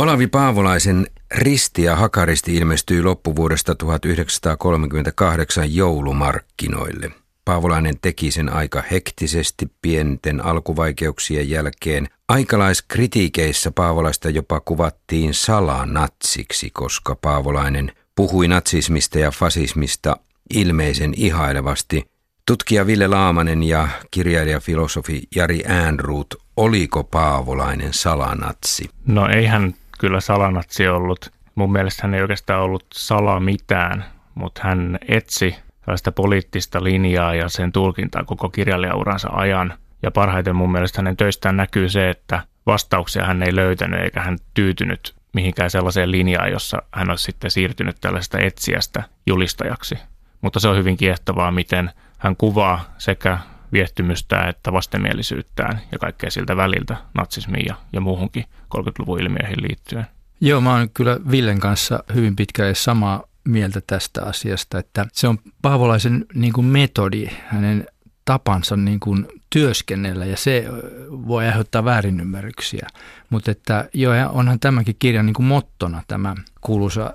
Olavi Paavolaisen Risti ja Hakaristi ilmestyi loppuvuodesta 1938 joulumarkkinoille. Paavolainen teki sen aika hektisesti pienten alkuvaikeuksien jälkeen. Aikalaiskritiikeissä Paavolaista jopa kuvattiin salanatsiksi, koska Paavolainen puhui natsismista ja fasismista ilmeisen ihailevasti. Tutkija Ville Laamanen ja kirjailija filosofi Jari Äänruut, oliko Paavolainen salanatsi? No ei hän kyllä salanatsi ollut. Mun mielestä hän ei oikeastaan ollut sala mitään, mutta hän etsi tällaista poliittista linjaa ja sen tulkintaa koko kirjailijauransa ajan. Ja parhaiten mun mielestä hänen töistään näkyy se, että vastauksia hän ei löytänyt eikä hän tyytynyt mihinkään sellaiseen linjaan, jossa hän olisi sitten siirtynyt tällaista etsiästä julistajaksi. Mutta se on hyvin kiehtovaa, miten hän kuvaa sekä viehtymystä että vastenmielisyyttään ja kaikkea siltä väliltä natsismiin ja, ja muuhunkin 30-luvun ilmiöihin liittyen. Joo, mä oon kyllä Villen kanssa hyvin pitkälle samaa mieltä tästä asiasta, että se on Paavolaisen niin kuin metodi, hänen tapansa niin kuin työskennellä ja se voi aiheuttaa väärinymmärryksiä. Mutta että joo, onhan tämäkin kirjan niin kuin mottona tämä kuuluisa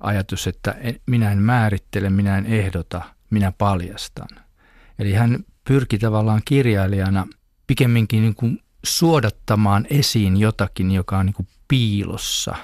ajatus, että minä en määrittele, minä en ehdota, minä paljastan. Eli hän pyrki tavallaan kirjailijana pikemminkin niin kuin suodattamaan esiin jotakin, joka on niin kuin piilossa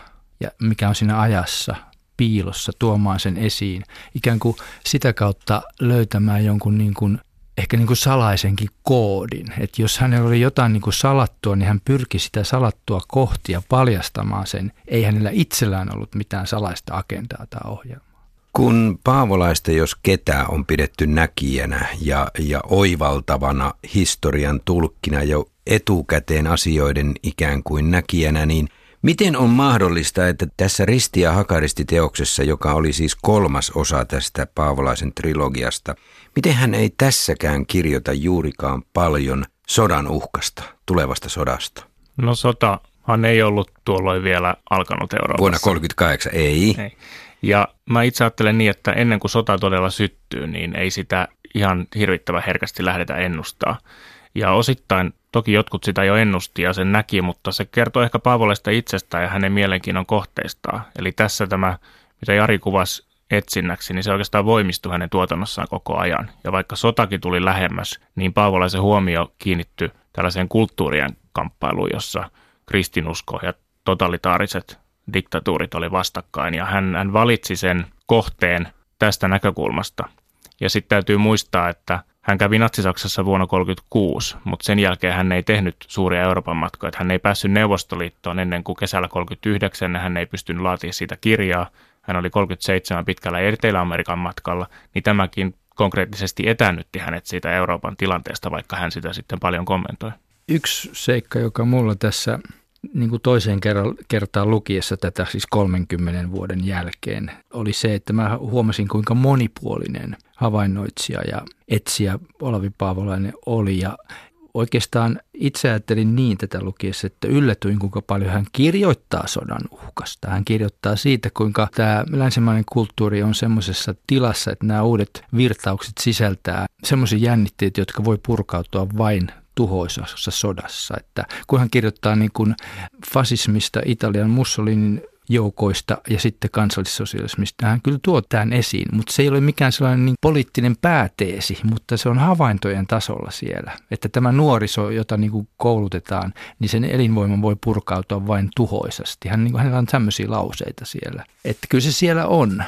ja mikä on siinä ajassa piilossa, tuomaan sen esiin. Ikään kuin sitä kautta löytämään jonkun niin kuin, ehkä niin kuin salaisenkin koodin. Että jos hänellä oli jotain niin kuin salattua, niin hän pyrki sitä salattua kohti ja paljastamaan sen. Ei hänellä itsellään ollut mitään salaista agendaa tai ohjelmaa. Kun Paavolaista, jos ketä, on pidetty näkijänä ja, ja oivaltavana historian tulkkina jo etukäteen asioiden ikään kuin näkijänä, niin miten on mahdollista, että tässä Risti ja Hakaristi-teoksessa, joka oli siis kolmas osa tästä Paavolaisen trilogiasta, miten hän ei tässäkään kirjoita juurikaan paljon sodan uhkasta, tulevasta sodasta? No sotahan ei ollut tuolloin vielä alkanut Euroopassa. Vuonna 1938, ei. ei. Ja mä itse ajattelen niin, että ennen kuin sota todella syttyy, niin ei sitä ihan hirvittävän herkästi lähdetä ennustaa. Ja osittain toki jotkut sitä jo ennusti ja sen näki, mutta se kertoo ehkä Paavolesta itsestään ja hänen mielenkiinnon kohteistaan. Eli tässä tämä, mitä Jari kuvasi etsinnäksi, niin se oikeastaan voimistui hänen tuotannossaan koko ajan. Ja vaikka sotakin tuli lähemmäs, niin Paavolaisen huomio kiinnittyi tällaiseen kulttuurien kamppailuun, jossa kristinusko ja totalitaariset diktatuurit oli vastakkain ja hän, hän valitsi sen kohteen tästä näkökulmasta. Ja sitten täytyy muistaa, että hän kävi Natsi-Saksassa vuonna 1936, mutta sen jälkeen hän ei tehnyt suuria Euroopan matkoja. Hän ei päässyt Neuvostoliittoon ennen kuin kesällä 1939, hän ei pystynyt laatimaan siitä kirjaa. Hän oli 37 pitkällä Etelä-Amerikan matkalla, niin tämäkin konkreettisesti etännytti hänet siitä Euroopan tilanteesta, vaikka hän sitä sitten paljon kommentoi. Yksi seikka, joka mulla tässä niin kuin toiseen kertaan lukiessa tätä siis 30 vuoden jälkeen oli se, että mä huomasin kuinka monipuolinen havainnoitsija ja etsiä Olavi Paavolainen oli ja oikeastaan itse ajattelin niin tätä lukiessa, että yllätyin kuinka paljon hän kirjoittaa sodan uhkasta. Hän kirjoittaa siitä, kuinka tämä länsimainen kulttuuri on semmoisessa tilassa, että nämä uudet virtaukset sisältää semmoisia jännitteitä, jotka voi purkautua vain tuhoisassa sodassa. Että kun hän kirjoittaa niin kuin fasismista Italian Mussolinin joukoista ja sitten kansallissosialismista. Hän kyllä tuo tämän esiin, mutta se ei ole mikään sellainen niin poliittinen pääteesi, mutta se on havaintojen tasolla siellä. Että tämä nuoriso, jota niin kuin koulutetaan, niin sen elinvoima voi purkautua vain tuhoisasti. Hän, niin kuin, hänellä on tämmöisiä lauseita siellä. Että kyllä se siellä on.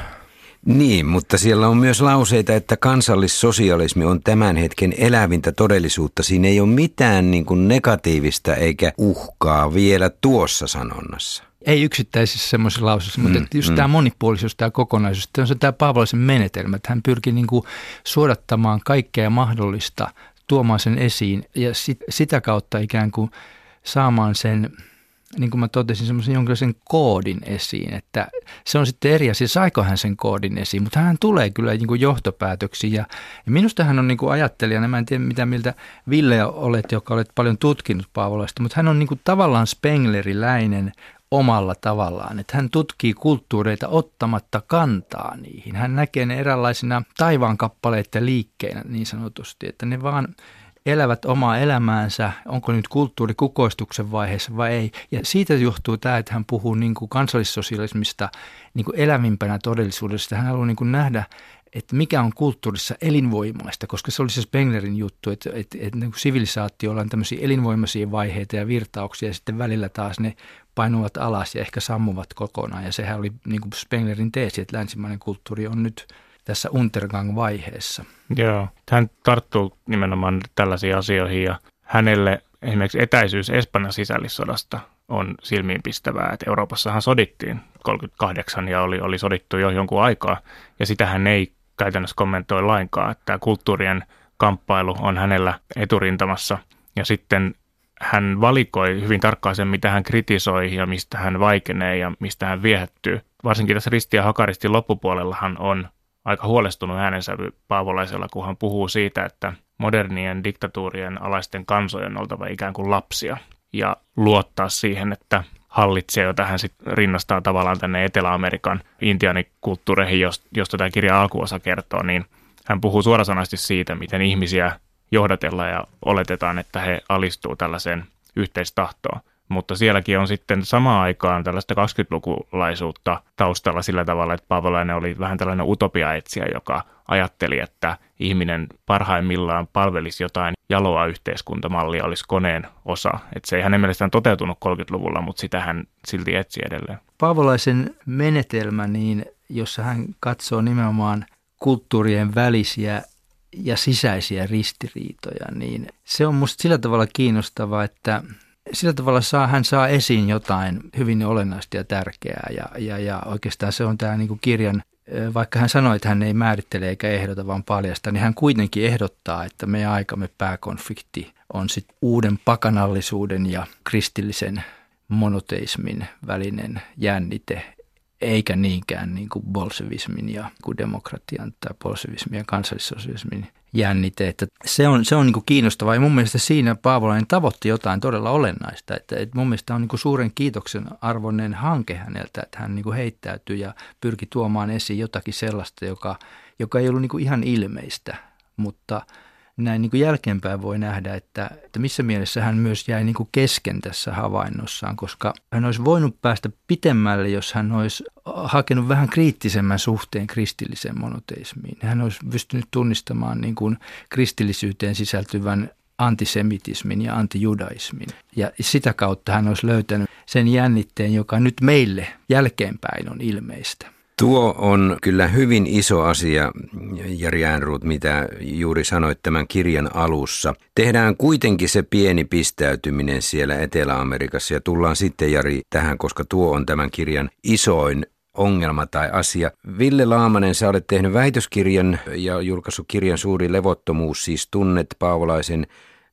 Niin, mutta siellä on myös lauseita, että kansallissosialismi on tämän hetken elävintä todellisuutta. Siinä ei ole mitään niin kuin negatiivista eikä uhkaa vielä tuossa sanonnassa. Ei yksittäisissä semmoisissa lauseissa, mutta mm, just mm. tämä monipuolisuus, tämä kokonaisuus, tämä on tämä Paavolaisen menetelmä, että hän pyrkii niin kuin suodattamaan kaikkea mahdollista, tuomaan sen esiin ja sit, sitä kautta ikään kuin saamaan sen – niin kuin mä totesin, semmoisen jonkinlaisen koodin esiin, että se on sitten eri asia, saiko hän sen koodin esiin, mutta hän tulee kyllä niin kuin johtopäätöksiin ja, ja minusta hän on niin kuin ajattelijana, mä en tiedä mitä miltä Ville olet, joka olet paljon tutkinut Paavolasta, mutta hän on niin kuin tavallaan Spengleriläinen omalla tavallaan, että hän tutkii kulttuureita ottamatta kantaa niihin. Hän näkee ne eräänlaisina taivaankappaleiden liikkeinä niin sanotusti, että ne vaan elävät omaa elämäänsä, onko nyt kulttuuri kukoistuksen vaiheessa vai ei. Ja siitä johtuu tämä, että hän puhuu niin kuin kansallissosialismista niin kuin elävimpänä todellisuudesta. Hän haluaa niin kuin nähdä, että mikä on kulttuurissa elinvoimaista, koska se oli se Spenglerin juttu, että, että, että niin sivilisaatiolla on tämmöisiä elinvoimaisia vaiheita ja virtauksia ja sitten välillä taas ne painuvat alas ja ehkä sammuvat kokonaan. Ja sehän oli niin kuin Spenglerin teesi, että länsimainen kulttuuri on nyt tässä Untergang-vaiheessa. Joo, hän tarttuu nimenomaan tällaisiin asioihin ja hänelle esimerkiksi etäisyys Espanjan sisällissodasta on silmiinpistävää, että Euroopassahan sodittiin 38 ja oli, oli sodittu jo jonkun aikaa ja sitä hän ei käytännössä kommentoi lainkaan, että kulttuurien kamppailu on hänellä eturintamassa ja sitten hän valikoi hyvin tarkkaan sen, mitä hän kritisoi ja mistä hän vaikenee ja mistä hän viehättyy. Varsinkin tässä Risti ja Hakaristin loppupuolellahan on aika huolestunut äänensävy Paavolaisella, kun hän puhuu siitä, että modernien diktatuurien alaisten kansojen on oltava ikään kuin lapsia ja luottaa siihen, että hallitsee, jota hän sitten rinnastaa tavallaan tänne Etelä-Amerikan intiaanikulttuureihin, josta tämä kirja alkuosa kertoo, niin hän puhuu suorasanaisesti siitä, miten ihmisiä johdatellaan ja oletetaan, että he alistuu tällaiseen yhteistahtoon mutta sielläkin on sitten samaan aikaan tällaista 20-lukulaisuutta taustalla sillä tavalla, että Paavolainen oli vähän tällainen utopiaetsiä, joka ajatteli, että ihminen parhaimmillaan palvelisi jotain jaloa yhteiskuntamallia, olisi koneen osa. Että se ei hänen mielestään toteutunut 30-luvulla, mutta sitä hän silti etsi edelleen. Paavolaisen menetelmä, niin jossa hän katsoo nimenomaan kulttuurien välisiä ja sisäisiä ristiriitoja, niin se on musta sillä tavalla kiinnostavaa, että sillä tavalla saa, hän saa esiin jotain hyvin olennaista ja tärkeää. Ja, ja, ja oikeastaan se on tämä niin kirjan, vaikka hän sanoi, että hän ei määrittele eikä ehdota, vaan paljasta, niin hän kuitenkin ehdottaa, että meidän aikamme pääkonflikti on sitten uuden pakanallisuuden ja kristillisen monoteismin välinen jännite, eikä niinkään niin kuin bolsevismin ja kuin demokratian tai bolsevismin ja kansallissosialismin jännite. Että se on, se on niin kiinnostavaa ja mun mielestä siinä Paavolainen tavoitti jotain todella olennaista. Että, että mun mielestä on niin suuren kiitoksen arvoinen hanke häneltä, että hän niin heittäytyi ja pyrki tuomaan esiin jotakin sellaista, joka, joka ei ollut niin ihan ilmeistä, mutta – näin niin kuin jälkeenpäin voi nähdä, että, että missä mielessä hän myös jäi niin kuin kesken tässä havainnossaan, koska hän olisi voinut päästä pitemmälle, jos hän olisi hakenut vähän kriittisemmän suhteen kristilliseen monoteismiin. Hän olisi pystynyt tunnistamaan niin kuin kristillisyyteen sisältyvän antisemitismin ja antijudaismin. Ja sitä kautta hän olisi löytänyt sen jännitteen, joka nyt meille jälkeenpäin on ilmeistä. Tuo on kyllä hyvin iso asia, Jari Äänruut, mitä juuri sanoit tämän kirjan alussa. Tehdään kuitenkin se pieni pistäytyminen siellä Etelä-Amerikassa ja tullaan sitten, Jari, tähän, koska tuo on tämän kirjan isoin ongelma tai asia. Ville Laamanen, sä olet tehnyt väitöskirjan ja julkaissut kirjan Suuri levottomuus, siis tunnet Paavolaisen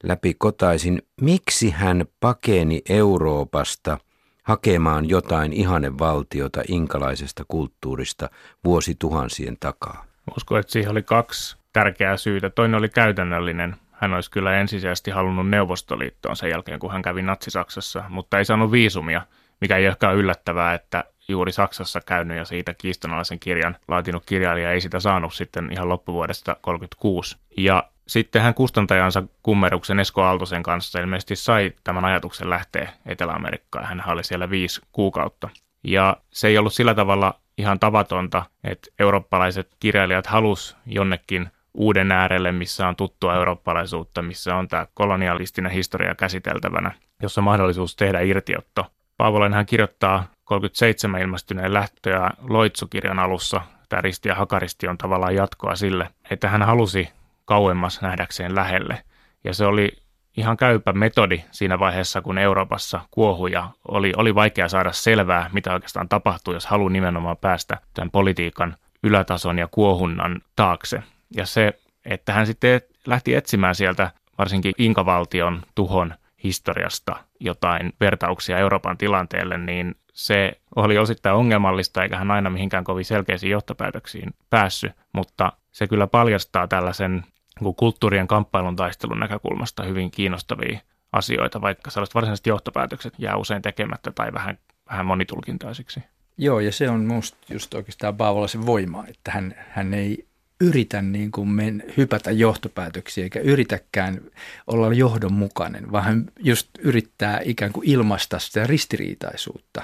läpi kotaisin. Miksi hän pakeni Euroopasta – hakemaan jotain ihannevaltiota inkalaisesta kulttuurista vuosituhansien takaa? Uskon, että siihen oli kaksi tärkeää syytä. Toinen oli käytännöllinen. Hän olisi kyllä ensisijaisesti halunnut Neuvostoliittoon sen jälkeen, kun hän kävi Natsi-Saksassa, mutta ei saanut viisumia, mikä ei ehkä ole yllättävää, että juuri Saksassa käynyt ja siitä kiistanalaisen kirjan laatinut kirjailija ei sitä saanut sitten ihan loppuvuodesta 1936. Ja sitten hän kustantajansa kummeruksen Esko Aaltosen kanssa ilmeisesti sai tämän ajatuksen lähteä Etelä-Amerikkaan. Hän oli siellä viisi kuukautta. Ja se ei ollut sillä tavalla ihan tavatonta, että eurooppalaiset kirjailijat halus jonnekin uuden äärelle, missä on tuttua eurooppalaisuutta, missä on tämä kolonialistinen historia käsiteltävänä, jossa on mahdollisuus tehdä irtiotto. Paavolainen hän kirjoittaa 37 ilmestyneen lähtöä Loitsukirjan alussa. Tämä Risti ja Hakaristi on tavallaan jatkoa sille, että hän halusi kauemmas nähdäkseen lähelle. Ja se oli ihan käypä metodi siinä vaiheessa, kun Euroopassa kuohuja oli, oli vaikea saada selvää, mitä oikeastaan tapahtuu, jos haluaa nimenomaan päästä tämän politiikan ylätason ja kuohunnan taakse. Ja se, että hän sitten lähti etsimään sieltä varsinkin Inkavaltion tuhon historiasta jotain vertauksia Euroopan tilanteelle, niin se oli osittain ongelmallista, eikä hän aina mihinkään kovin selkeisiin johtopäätöksiin päässyt, mutta se kyllä paljastaa tällaisen niin kulttuurien kamppailun taistelun näkökulmasta hyvin kiinnostavia asioita, vaikka sellaiset varsinaiset johtopäätökset jää usein tekemättä tai vähän, vähän monitulkintaisiksi. Joo, ja se on minusta just oikeastaan Paavolaisen voima, että hän, hän ei yritä niin kuin men, hypätä johtopäätöksiä eikä yritäkään olla johdonmukainen, vaan hän just yrittää ikään kuin ilmaista sitä ristiriitaisuutta.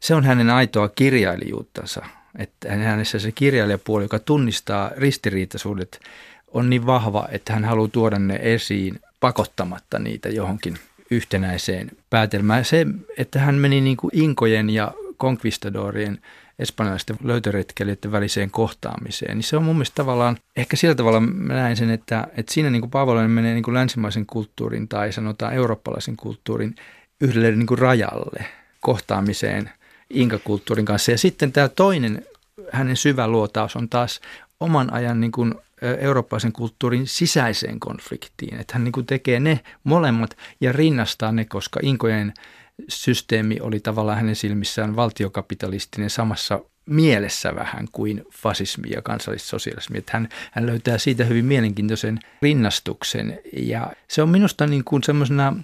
Se on hänen aitoa kirjailijuuttansa, että hänessä se kirjailijapuoli, joka tunnistaa ristiriitaisuudet, on niin vahva, että hän haluaa tuoda ne esiin pakottamatta niitä johonkin yhtenäiseen päätelmään. Se, että hän meni niin kuin inkojen ja konkvistadorien espanjalaisten löytöretkeilijöiden väliseen kohtaamiseen, niin se on mun mielestä tavallaan, ehkä sillä tavalla mä näen sen, että, että siinä niin Paavolainen menee niin kuin länsimaisen kulttuurin tai sanotaan eurooppalaisen kulttuurin yhdelle niin kuin rajalle kohtaamiseen inkakulttuurin kanssa. Ja sitten tämä toinen hänen syvä luotaus on taas oman ajan niin kuin eurooppalaisen kulttuurin sisäiseen konfliktiin. Että hän niin kuin tekee ne molemmat ja rinnastaa ne, koska inkojen systeemi oli tavallaan hänen silmissään valtiokapitalistinen samassa mielessä vähän kuin fasismi ja kansallissosialismi. Että hän, hän löytää siitä hyvin mielenkiintoisen rinnastuksen ja se on minusta niin kuin semmoisena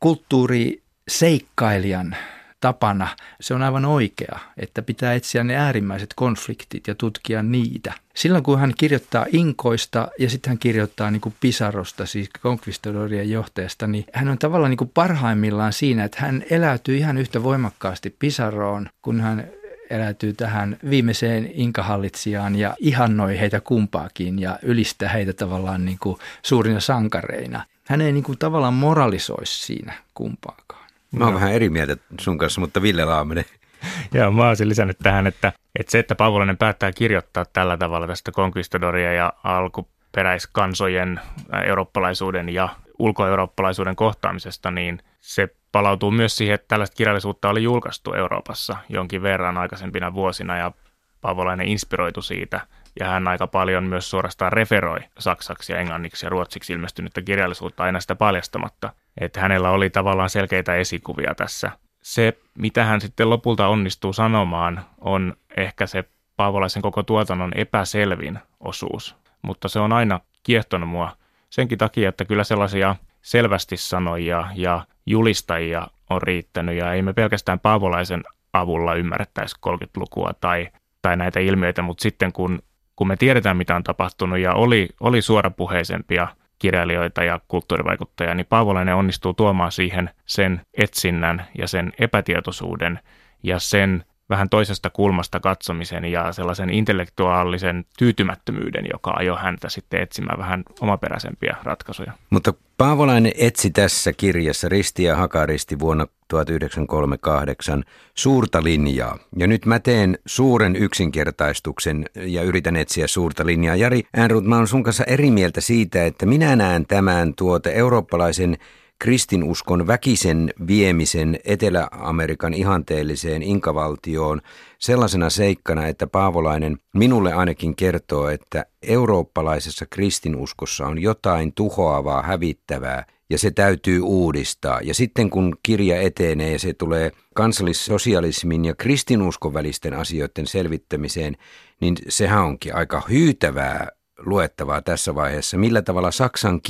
kulttuuriseikkailijan tapana. Se on aivan oikea, että pitää etsiä ne äärimmäiset konfliktit ja tutkia niitä. Silloin kun hän kirjoittaa Inkoista ja sitten hän kirjoittaa niin kuin Pisarosta, siis konkvistadorien johtajasta, niin hän on tavallaan niin kuin parhaimmillaan siinä, että hän eläytyy ihan yhtä voimakkaasti Pisaroon, kun hän eläytyy tähän viimeiseen inkahallitsijaan ja ihannoi heitä kumpaakin ja ylistää heitä tavallaan niin kuin suurina sankareina. Hän ei niin kuin tavallaan moralisoisi siinä kumpaakaan. Mä oon no. vähän eri mieltä sun kanssa, mutta Ville Laaminen. Joo, mä olisin lisännyt tähän, että, että se, että Paavolainen päättää kirjoittaa tällä tavalla tästä konquistadoria ja alkuperäiskansojen, eurooppalaisuuden ja ulkoeurooppalaisuuden kohtaamisesta, niin se palautuu myös siihen, että tällaista kirjallisuutta oli julkaistu Euroopassa jonkin verran aikaisempina vuosina ja Paavolainen inspiroitu siitä ja hän aika paljon myös suorastaan referoi saksaksi ja englanniksi ja ruotsiksi ilmestynyttä kirjallisuutta aina sitä paljastamatta että hänellä oli tavallaan selkeitä esikuvia tässä. Se, mitä hän sitten lopulta onnistuu sanomaan, on ehkä se Paavolaisen koko tuotannon epäselvin osuus, mutta se on aina kiehtonut mua senkin takia, että kyllä sellaisia selvästi sanoja ja julistajia on riittänyt ja ei me pelkästään Paavolaisen avulla ymmärrettäisi 30-lukua tai, tai näitä ilmiöitä, mutta sitten kun, kun me tiedetään mitä on tapahtunut ja oli, oli suorapuheisempia kirjailijoita ja kulttuurivaikuttajia, niin Paavolainen onnistuu tuomaan siihen sen etsinnän ja sen epätietoisuuden ja sen vähän toisesta kulmasta katsomisen ja sellaisen intellektuaalisen tyytymättömyyden, joka ajoi häntä sitten etsimään vähän omaperäisempiä ratkaisuja. Mutta Paavolainen etsi tässä kirjassa Risti ja Hakaristi vuonna 1938 suurta linjaa. Ja nyt mä teen suuren yksinkertaistuksen ja yritän etsiä suurta linjaa. Jari Äänrut, mä oon sun kanssa eri mieltä siitä, että minä näen tämän tuote eurooppalaisen kristinuskon väkisen viemisen Etelä-Amerikan ihanteelliseen inkavaltioon sellaisena seikkana, että Paavolainen minulle ainakin kertoo, että eurooppalaisessa kristinuskossa on jotain tuhoavaa, hävittävää ja se täytyy uudistaa. Ja sitten kun kirja etenee ja se tulee kansallissosialismin ja kristinuskon välisten asioiden selvittämiseen, niin sehän onkin aika hyytävää luettavaa tässä vaiheessa, millä tavalla Saksan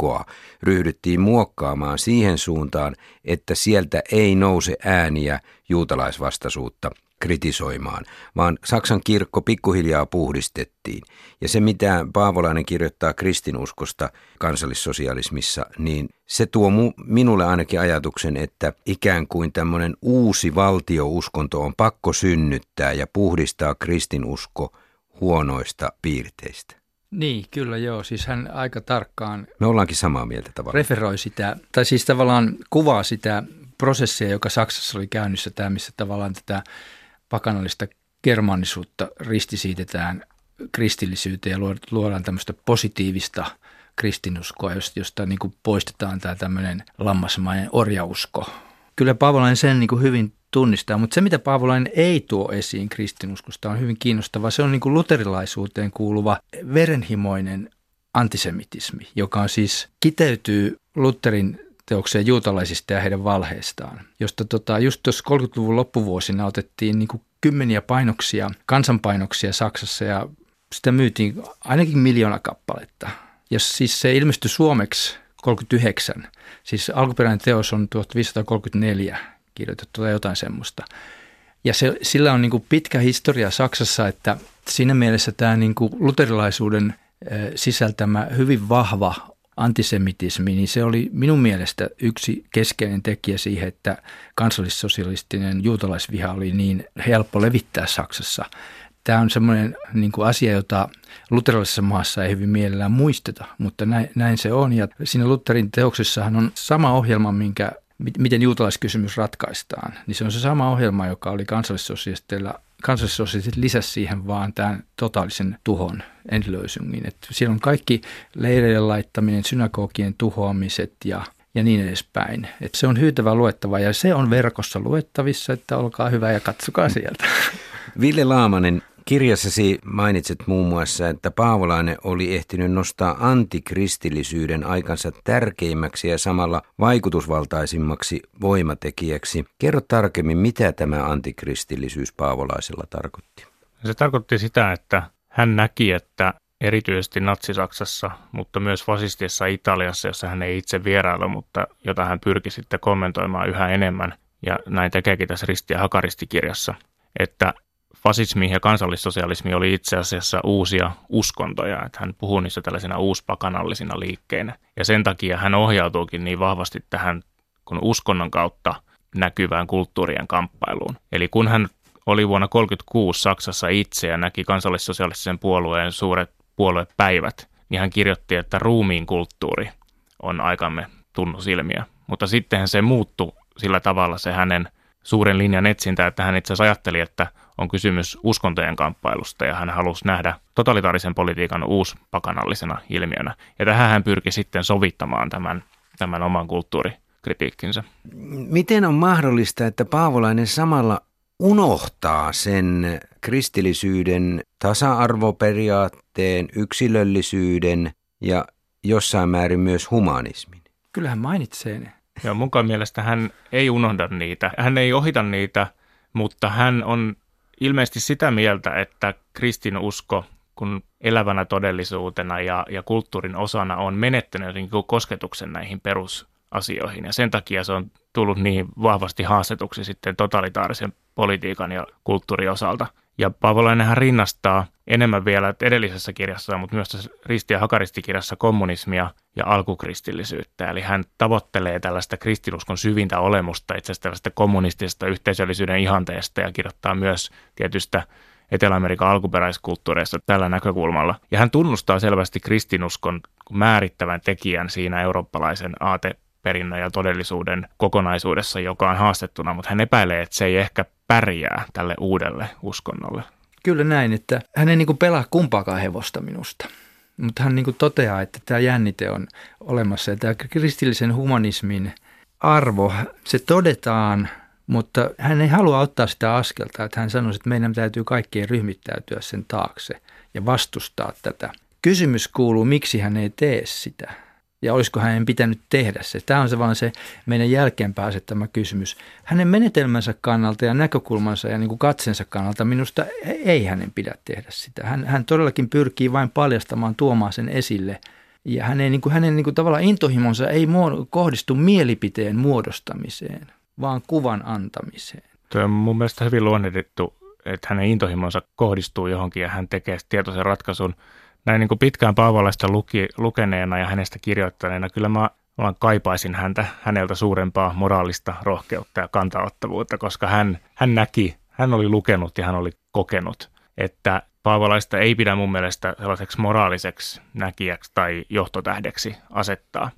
kirkkoa ryhdyttiin muokkaamaan siihen suuntaan, että sieltä ei nouse ääniä juutalaisvastaisuutta kritisoimaan, vaan Saksan kirkko pikkuhiljaa puhdistettiin. Ja se, mitä Paavolainen kirjoittaa kristinuskosta kansallissosialismissa, niin se tuo minulle ainakin ajatuksen, että ikään kuin tämmöinen uusi valtiouskonto on pakko synnyttää ja puhdistaa kristinusko huonoista piirteistä. Niin, kyllä joo. Siis hän aika tarkkaan... Me ollaankin samaa mieltä tavallaan. Referoi sitä, tai siis tavallaan kuvaa sitä prosessia, joka Saksassa oli käynnissä, tämä missä tavallaan tätä pakanallista germanisuutta ristisiitetään kristillisyyteen ja luodaan tämmöistä positiivista kristinuskoa, josta niin kuin poistetaan tämä tämmöinen lammasmainen orjausko. Kyllä Paavolainen sen niin kuin hyvin tunnistaa, mutta se mitä Paavolainen ei tuo esiin kristinuskosta on hyvin kiinnostavaa. Se on niin kuin luterilaisuuteen kuuluva verenhimoinen antisemitismi, joka on siis kiteytyy Lutherin teokseen juutalaisista ja heidän valheistaan, josta tota, just tuossa 30-luvun loppuvuosina otettiin niin kuin kymmeniä painoksia, kansanpainoksia Saksassa ja sitä myytiin ainakin miljoona kappaletta. Ja siis se ilmestyi suomeksi 39. Siis alkuperäinen teos on 1534 kirjoitettu tai jotain semmoista. Ja se, sillä on niin kuin pitkä historia Saksassa, että siinä mielessä tämä niin kuin luterilaisuuden sisältämä hyvin vahva antisemitismi, niin se oli minun mielestä yksi keskeinen tekijä siihen, että kansallissosialistinen juutalaisviha oli niin helppo levittää Saksassa. Tämä on semmoinen niin kuin asia, jota luterilaisessa maassa ei hyvin mielellään muisteta, mutta näin, näin se on. Ja siinä Lutherin teoksessahan on sama ohjelma, minkä miten juutalaiskysymys ratkaistaan, niin se on se sama ohjelma, joka oli kansallissosialisteilla kansallisosialistit lisäsi siihen vaan tämän totaalisen tuhon, enlöysungin. Että siellä on kaikki leireille laittaminen, synagogien tuhoamiset ja, ja niin edespäin. Että se on hyytävä luettava ja se on verkossa luettavissa, että olkaa hyvä ja katsokaa sieltä. Ville Laamanen, Kirjassasi mainitset muun muassa, että Paavolainen oli ehtinyt nostaa antikristillisyyden aikansa tärkeimmäksi ja samalla vaikutusvaltaisimmaksi voimatekijäksi. Kerro tarkemmin, mitä tämä antikristillisyys Paavolaisella tarkoitti. Se tarkoitti sitä, että hän näki, että erityisesti Natsi-Saksassa, mutta myös fasistissa Italiassa, jossa hän ei itse vierailu, mutta jota hän pyrki sitten kommentoimaan yhä enemmän, ja näin tekeekin tässä Risti- ja Hakaristikirjassa, että fasismi ja kansallissosialismi oli itse asiassa uusia uskontoja, että hän puhuu niistä tällaisina uuspakanallisina liikkeinä. Ja sen takia hän ohjautuukin niin vahvasti tähän kun uskonnon kautta näkyvään kulttuurien kamppailuun. Eli kun hän oli vuonna 1936 Saksassa itse ja näki kansallissosialistisen puolueen suuret puoluepäivät, niin hän kirjoitti, että ruumiin kulttuuri on aikamme tunnusilmiö. Mutta sitten se muuttui sillä tavalla se hänen suuren linjan etsintä, että hän itse asiassa ajatteli, että on kysymys uskontojen kamppailusta ja hän halusi nähdä totalitaarisen politiikan uuspakanallisena ilmiönä. Ja tähän hän pyrki sitten sovittamaan tämän, tämän oman kulttuurikritiikkinsä. Miten on mahdollista, että Paavolainen samalla unohtaa sen kristillisyyden tasa-arvoperiaatteen, yksilöllisyyden ja jossain määrin myös humanismin? Kyllähän mainitsee ne. Joo, mukaan mielestä hän ei unohda niitä. Hän ei ohita niitä, mutta hän on ilmeisesti sitä mieltä, että kristinusko kun elävänä todellisuutena ja, ja kulttuurin osana on menettänyt niin kosketuksen näihin perusasioihin. Ja sen takia se on tullut niin vahvasti haastetuksi sitten totalitaarisen politiikan ja kulttuurin osalta. Ja Paavolainenhan rinnastaa enemmän vielä edellisessä kirjassa, mutta myös tässä Risti- ja Hakaristikirjassa kommunismia ja alkukristillisyyttä. Eli hän tavoittelee tällaista kristinuskon syvintä olemusta, itse asiassa tällaista kommunistisesta yhteisöllisyyden ihanteesta ja kirjoittaa myös tietystä Etelä-Amerikan alkuperäiskulttuureista tällä näkökulmalla. Ja hän tunnustaa selvästi kristinuskon määrittävän tekijän siinä eurooppalaisen aateperinnön ja todellisuuden kokonaisuudessa, joka on haastettuna, mutta hän epäilee, että se ei ehkä pärjää tälle uudelle uskonnolle. Kyllä näin, että hän ei niin pelaa kumpaakaan hevosta minusta. Mutta hän niin toteaa, että tämä jännite on olemassa ja tämä kristillisen humanismin arvo, se todetaan, mutta hän ei halua ottaa sitä askelta, että hän sanoi, että meidän täytyy kaikkien ryhmittäytyä sen taakse ja vastustaa tätä. Kysymys kuuluu, miksi hän ei tee sitä ja olisiko hänen pitänyt tehdä se. Tämä on se vaan se meidän jälkeenpäin asettama kysymys. Hänen menetelmänsä kannalta ja näkökulmansa ja niin kuin katsensa kannalta minusta ei hänen pidä tehdä sitä. Hän, hän todellakin pyrkii vain paljastamaan, tuomaan sen esille. Ja hänen, niin kuin, hänen niin kuin, tavallaan intohimonsa ei muod- kohdistu mielipiteen muodostamiseen, vaan kuvan antamiseen. Tuo on mun mielestä hyvin luonnehdittu, että hänen intohimonsa kohdistuu johonkin ja hän tekee tietoisen ratkaisun – näin niin kuin pitkään Paavolaista luki, lukeneena ja hänestä kirjoittaneena, kyllä mä vaan kaipaisin häntä, häneltä suurempaa moraalista rohkeutta ja kantaottavuutta, koska hän, hän näki, hän oli lukenut ja hän oli kokenut, että Paavolaista ei pidä mun mielestä sellaiseksi moraaliseksi näkijäksi tai johtotähdeksi asettaa.